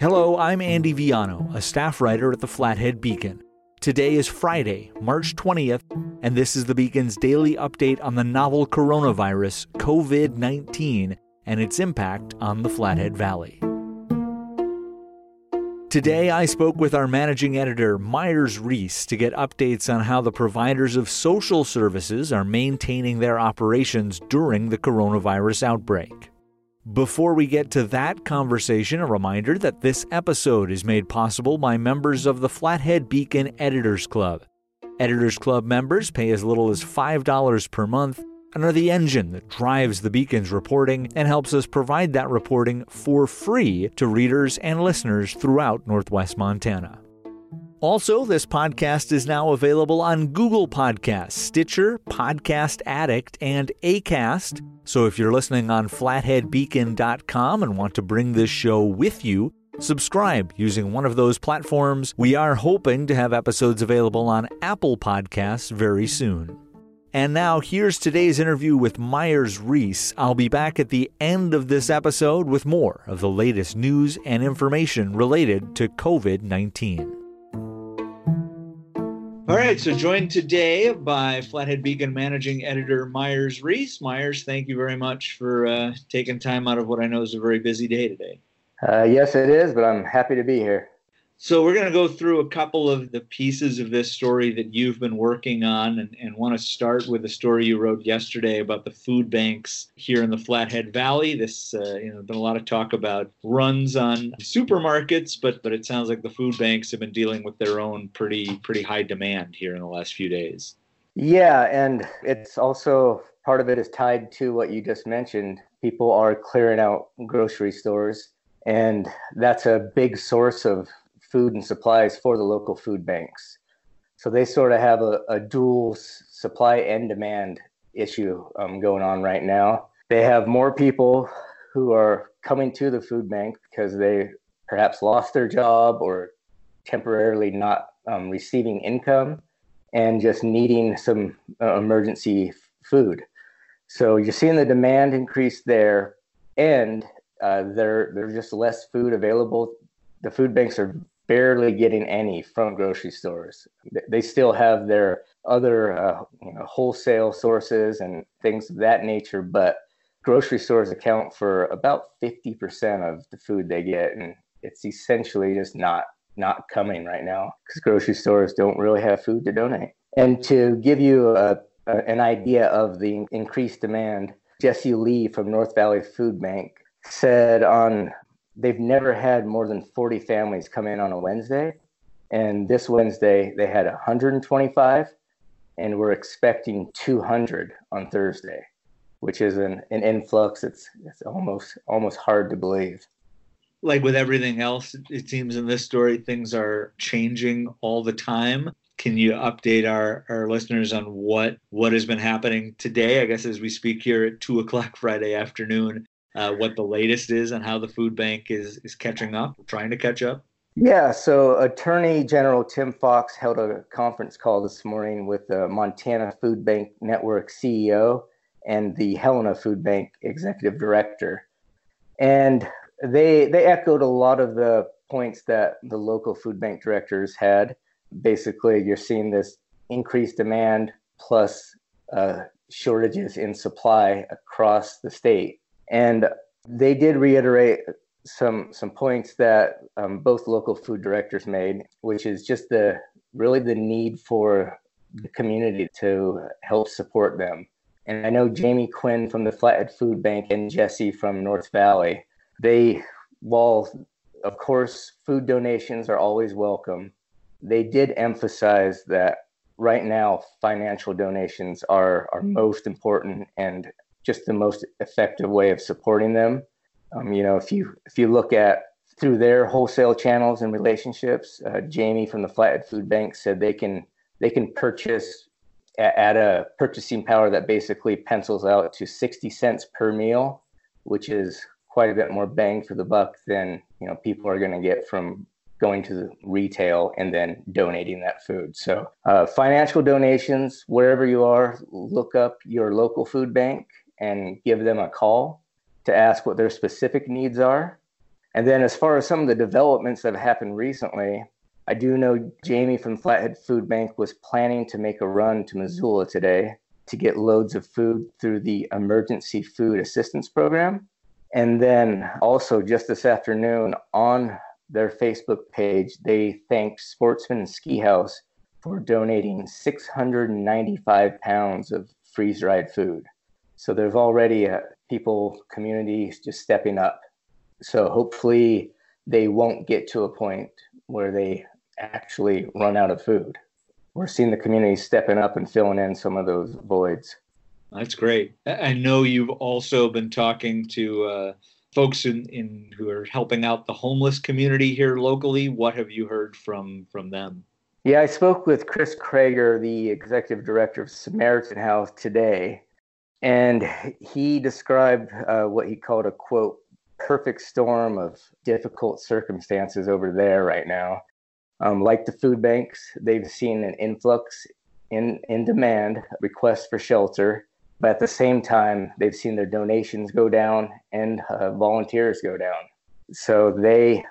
Hello, I'm Andy Viano, a staff writer at the Flathead Beacon. Today is Friday, March 20th, and this is the Beacon's daily update on the novel coronavirus, COVID 19, and its impact on the Flathead Valley. Today, I spoke with our managing editor, Myers Reece, to get updates on how the providers of social services are maintaining their operations during the coronavirus outbreak. Before we get to that conversation, a reminder that this episode is made possible by members of the Flathead Beacon Editors Club. Editors Club members pay as little as $5 per month and are the engine that drives the Beacon's reporting and helps us provide that reporting for free to readers and listeners throughout Northwest Montana. Also, this podcast is now available on Google Podcasts, Stitcher, Podcast Addict, and ACAST. So if you're listening on flatheadbeacon.com and want to bring this show with you, subscribe using one of those platforms. We are hoping to have episodes available on Apple Podcasts very soon. And now here's today's interview with Myers Reece. I'll be back at the end of this episode with more of the latest news and information related to COVID 19. All right, so joined today by Flathead Beacon managing editor Myers Reece. Myers, thank you very much for uh, taking time out of what I know is a very busy day today. Uh, yes, it is, but I'm happy to be here. So we're going to go through a couple of the pieces of this story that you've been working on and, and want to start with the story you wrote yesterday about the food banks here in the Flathead Valley. This, uh, you know, been a lot of talk about runs on supermarkets, but but it sounds like the food banks have been dealing with their own pretty pretty high demand here in the last few days. Yeah, and it's also part of it is tied to what you just mentioned. People are clearing out grocery stores and that's a big source of food and supplies for the local food banks. So they sort of have a, a dual supply and demand issue um, going on right now. They have more people who are coming to the food bank because they perhaps lost their job or temporarily not um, receiving income and just needing some uh, emergency food. So you're seeing the demand increase there, and uh, there there's just less food available. The food banks are barely getting any from grocery stores. They still have their other uh, you know, wholesale sources and things of that nature, but grocery stores account for about 50% of the food they get. And it's essentially just not not coming right now because grocery stores don't really have food to donate. And to give you a, a, an idea of the increased demand, Jesse Lee from North Valley Food Bank said on they've never had more than 40 families come in on a Wednesday. And this Wednesday, they had 125, and we're expecting 200 on Thursday, which is an, an influx. It's, it's almost almost hard to believe. Like with everything else, it seems in this story, things are changing all the time. Can you update our, our listeners on what what has been happening today? I guess as we speak here at two o'clock Friday afternoon, uh, what the latest is on how the food bank is is catching up, trying to catch up? Yeah, so Attorney General Tim Fox held a conference call this morning with the Montana Food Bank Network CEO and the Helena Food Bank Executive Director. And they they echoed a lot of the points that the local food bank directors had. Basically, you're seeing this increased demand plus uh, shortages in supply across the state. And they did reiterate some some points that um, both local food directors made, which is just the really the need for the community to help support them. And I know Jamie Quinn from the Flathead Food Bank and Jesse from North Valley, they, while of course food donations are always welcome, they did emphasize that right now financial donations are, are most important and just the most effective way of supporting them. Um, you know, if you if you look at through their wholesale channels and relationships, uh, Jamie from the Flathead Food Bank said they can they can purchase at, at a purchasing power that basically pencils out to 60 cents per meal, which is quite a bit more bang for the buck than you know people are going to get from going to the retail and then donating that food. So, uh, financial donations, wherever you are, look up your local food bank and give them a call to ask what their specific needs are. And then, as far as some of the developments that have happened recently, I do know Jamie from Flathead Food Bank was planning to make a run to Missoula today to get loads of food through the Emergency Food Assistance Program. And then also just this afternoon on their Facebook page, they thanked Sportsman Ski Haus for donating 695 pounds of freeze dried food. So there's already uh, people, communities just stepping up. So hopefully they won't get to a point where they actually run out of food. We're seeing the community stepping up and filling in some of those voids. That's great. I know you've also been talking to uh, folks in, in who are helping out the homeless community here locally. What have you heard from from them? Yeah, I spoke with Chris Krager, the executive director of Samaritan House today, and he described uh, what he called a quote perfect storm of difficult circumstances over there right now. Um, like the food banks, they've seen an influx in, in demand, requests for shelter, but at the same time, they've seen their donations go down and uh, volunteers go down. So they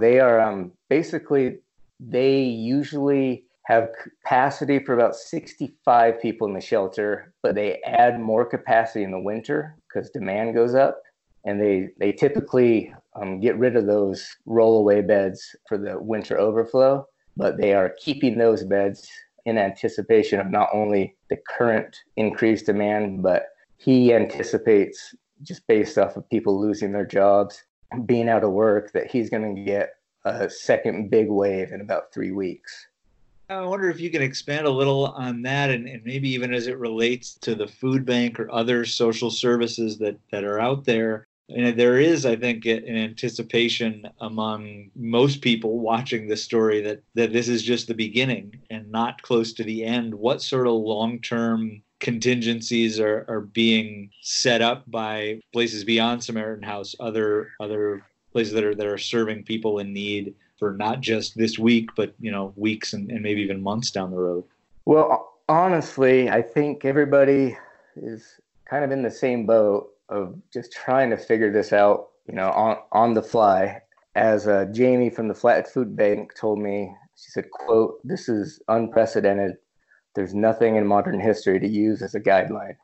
they are um, basically they usually have capacity for about 65 people in the shelter, but they add more capacity in the winter because demand goes up and they they typically um, get rid of those rollaway beds for the winter overflow, but they are keeping those beds in anticipation of not only the current increased demand, but he anticipates just based off of people losing their jobs, being out of work, that he's going to get a second big wave in about three weeks. I wonder if you can expand a little on that and, and, maybe even as it relates to the food bank or other social services that, that are out there and there is, I think, an anticipation among most people watching this story that that this is just the beginning and not close to the end. What sort of long-term contingencies are, are being set up by places beyond Samaritan House, other other places that are that are serving people in need for not just this week, but you know, weeks and, and maybe even months down the road? Well, honestly, I think everybody is kind of in the same boat of just trying to figure this out, you know, on on the fly. As uh, Jamie from the Flat Food Bank told me, she said, "quote This is unprecedented. There's nothing in modern history to use as a guideline."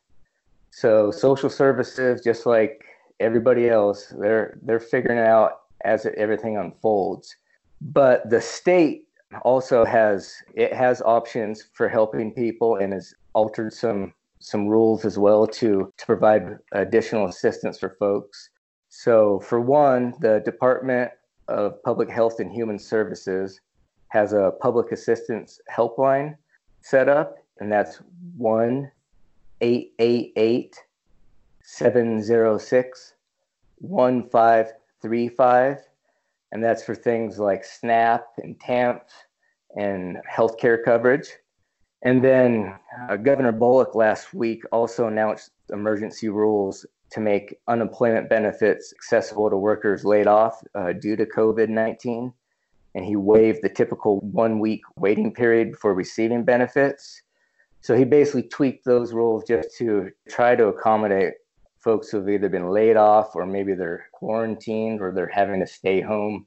So social services, just like everybody else, they're they're figuring it out as everything unfolds. But the state also has it has options for helping people and has altered some some rules as well to, to provide additional assistance for folks. So, for one, the Department of Public Health and Human Services has a public assistance helpline set up, and that's 1 888 706 1535. And that's for things like SNAP and TANF and healthcare coverage. And then uh, Governor Bullock last week also announced emergency rules to make unemployment benefits accessible to workers laid off uh, due to COVID 19. And he waived the typical one week waiting period for receiving benefits. So he basically tweaked those rules just to try to accommodate folks who've either been laid off or maybe they're quarantined or they're having to stay home,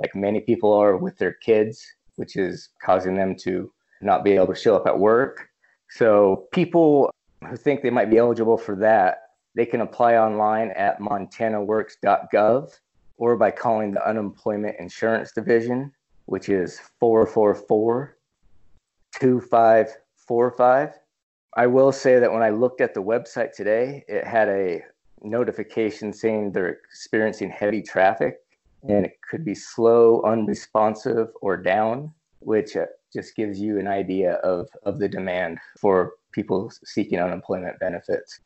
like many people are with their kids, which is causing them to not be able to show up at work. So people who think they might be eligible for that, they can apply online at montanaworks.gov or by calling the Unemployment Insurance Division, which is 444 2545. I will say that when I looked at the website today, it had a notification saying they're experiencing heavy traffic and it could be slow, unresponsive, or down, which just gives you an idea of, of the demand for people seeking unemployment benefits.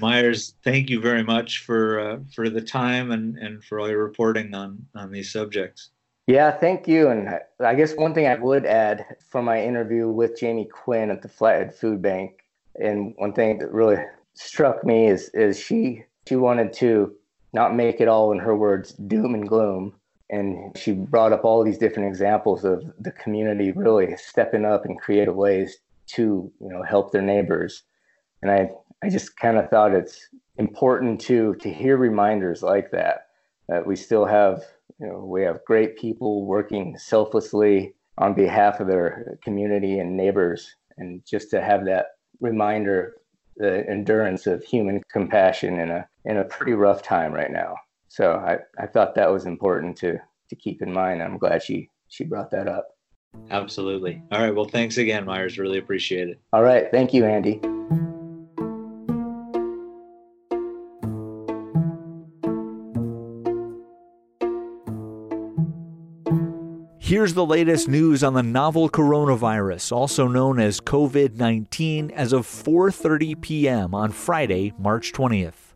Myers, thank you very much for uh, for the time and, and for all your reporting on, on these subjects. Yeah, thank you. And I guess one thing I would add from my interview with Jamie Quinn at the Flathead Food Bank, and one thing that really struck me is is she she wanted to not make it all in her words doom and gloom, and she brought up all these different examples of the community really stepping up in creative ways to you know help their neighbors and i i just kind of thought it's important to to hear reminders like that that we still have You know, we have great people working selflessly on behalf of their community and neighbors. And just to have that reminder, the endurance of human compassion in a in a pretty rough time right now. So I, I thought that was important to to keep in mind. I'm glad she she brought that up. Absolutely. All right. Well, thanks again, Myers. Really appreciate it. All right. Thank you, Andy. Here's the latest news on the novel coronavirus, also known as COVID-19, as of 4:30 p.m. on Friday, March 20th.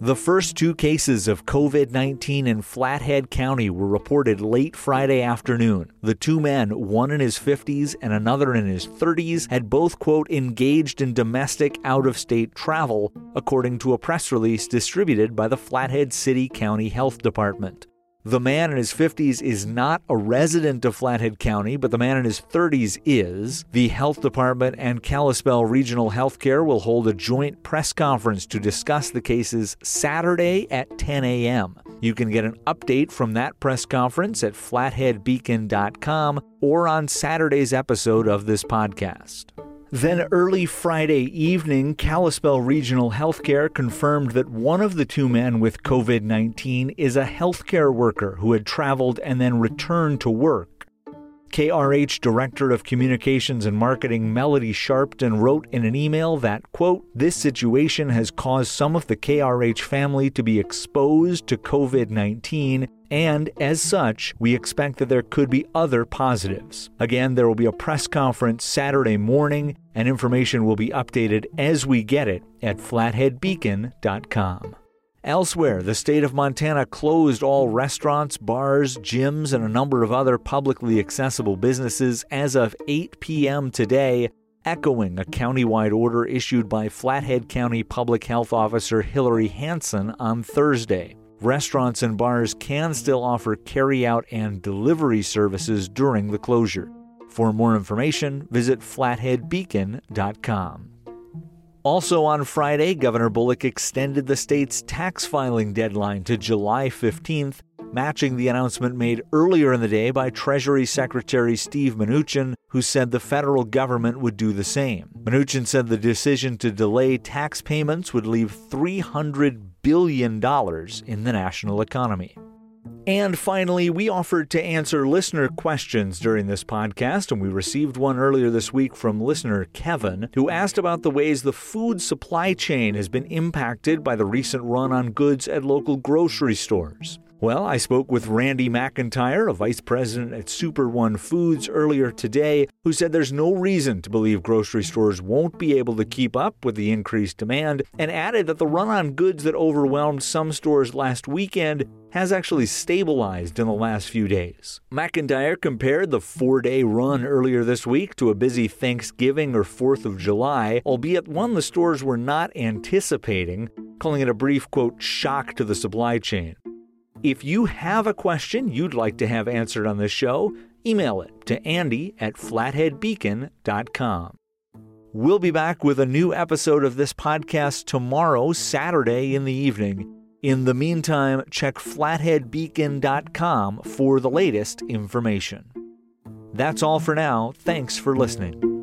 The first two cases of COVID 19 in Flathead County were reported late Friday afternoon. The two men, one in his 50s and another in his 30s, had both, quote, engaged in domestic out of state travel, according to a press release distributed by the Flathead City County Health Department. The man in his 50s is not a resident of Flathead County, but the man in his 30s is. The health department and Kalispell Regional Healthcare will hold a joint press conference to discuss the cases Saturday at 10 a.m. You can get an update from that press conference at flatheadbeacon.com or on Saturday's episode of this podcast. Then, early Friday evening, Kalispell Regional Healthcare confirmed that one of the two men with COVID 19 is a healthcare worker who had traveled and then returned to work. KRH Director of Communications and Marketing Melody Sharpton wrote in an email that, quote, this situation has caused some of the KRH family to be exposed to COVID 19 and as such, we expect that there could be other positives. Again, there will be a press conference Saturday morning, and information will be updated as we get it at flatheadbeacon.com. Elsewhere, the state of Montana closed all restaurants, bars, gyms, and a number of other publicly accessible businesses as of 8 p.m. today, echoing a countywide order issued by Flathead County Public Health Officer Hillary Hansen on Thursday restaurants and bars can still offer carry-out and delivery services during the closure. For more information, visit flatheadbeacon.com. Also on Friday, Governor Bullock extended the state's tax filing deadline to July 15th, matching the announcement made earlier in the day by Treasury Secretary Steve Mnuchin, who said the federal government would do the same. Mnuchin said the decision to delay tax payments would leave 300 billion dollars in the national economy. And finally, we offered to answer listener questions during this podcast, and we received one earlier this week from listener Kevin, who asked about the ways the food supply chain has been impacted by the recent run on goods at local grocery stores. Well, I spoke with Randy McIntyre, a vice president at Super One Foods, earlier today, who said there's no reason to believe grocery stores won't be able to keep up with the increased demand, and added that the run on goods that overwhelmed some stores last weekend has actually stabilized in the last few days. McIntyre compared the four day run earlier this week to a busy Thanksgiving or 4th of July, albeit one the stores were not anticipating, calling it a brief, quote, shock to the supply chain. If you have a question you'd like to have answered on the show, email it to andy at flatheadbeacon.com. We'll be back with a new episode of this podcast tomorrow, Saturday in the evening. In the meantime, check flatheadbeacon.com for the latest information. That's all for now. Thanks for listening.